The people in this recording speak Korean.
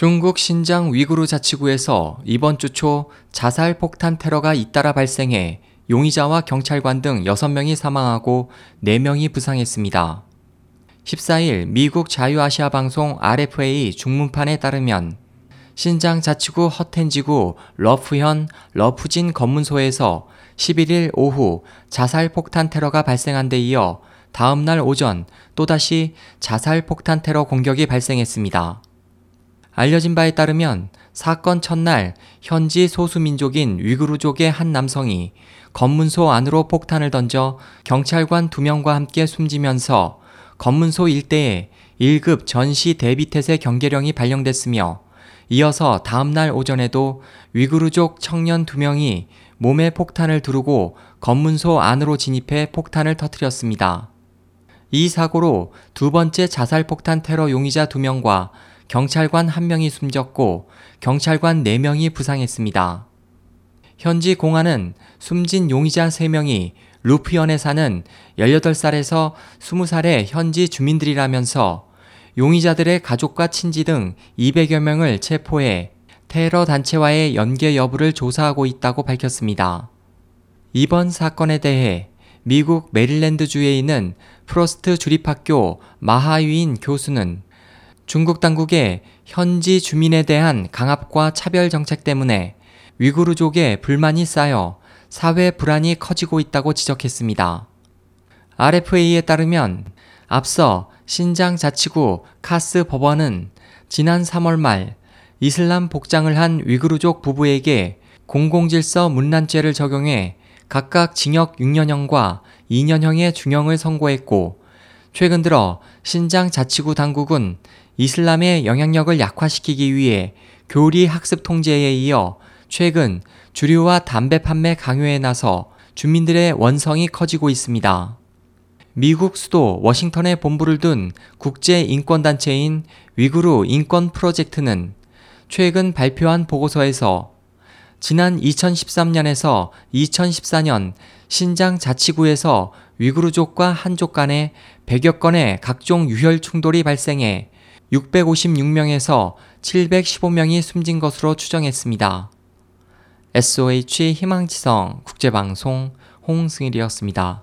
중국 신장 위구르 자치구에서 이번 주 초 자살 폭탄 테러가 잇따라 발생해 용의자와 경찰관 등 6명이 사망하고 4명이 부상했습니다. 14일 미국 자유아시아 방송 RFA 중문판에 따르면 신장 자치구 허텐지구 러프현 러프진 검문소에서 11일 오후 자살 폭탄 테러가 발생한 데 이어 다음날 오전 또다시 자살 폭탄 테러 공격이 발생했습니다. 알려진 바에 따르면 사건 첫날 현지 소수민족인 위구르족의 한 남성이 검문소 안으로 폭탄을 던져 경찰관 2명과 함께 숨지면서 검문소 일대에 1급 전시 대비태세 경계령이 발령됐으며 이어서 다음날 오전에도 위구르족 청년 2명이 몸에 폭탄을 두르고 검문소 안으로 진입해 폭탄을 터뜨렸습니다. 이 사고로 두 번째 자살 폭탄 테러 용의자 2명과 경찰관 1명이 숨졌고 경찰관 4명이 부상했습니다. 현지 공안은 숨진 용의자 3명이 루프현에 사는 18살에서 20살의 현지 주민들이라면서 용의자들의 가족과 친지 등 200여 명을 체포해 테러 단체와의 연계 여부를 조사하고 있다고 밝혔습니다. 이번 사건에 대해 미국 메릴랜드주에 있는 프로스트 주립학교 마하유인 교수는 중국 당국의 현지 주민에 대한 강압과 차별 정책 때문에 위구르족의 불만이 쌓여 사회 불안이 커지고 있다고 지적했습니다. RFA에 따르면 앞서 신장 자치구 카스 법원은 지난 3월 말 이슬람 복장을 한 위구르족 부부에게 공공질서 문란죄를 적용해 각각 징역 6년형과 2년형의 중형을 선고했고 최근 들어 신장 자치구 당국은 이슬람의 영향력을 약화시키기 위해 교리 학습 통제에 이어 최근 주류와 담배 판매 강요에 나서 주민들의 원성이 커지고 있습니다. 미국 수도 워싱턴에 본부를 둔 국제 인권단체인 위구르 인권 프로젝트는 최근 발표한 보고서에서 지난 2013년에서 2014년 신장 자치구에서 위구르족과 한족 간에 100여 건의 각종 유혈 충돌이 발생해 656명에서 715명이 숨진 것으로 추정했습니다. SOH 희망지성 국제방송 홍승일이었습니다.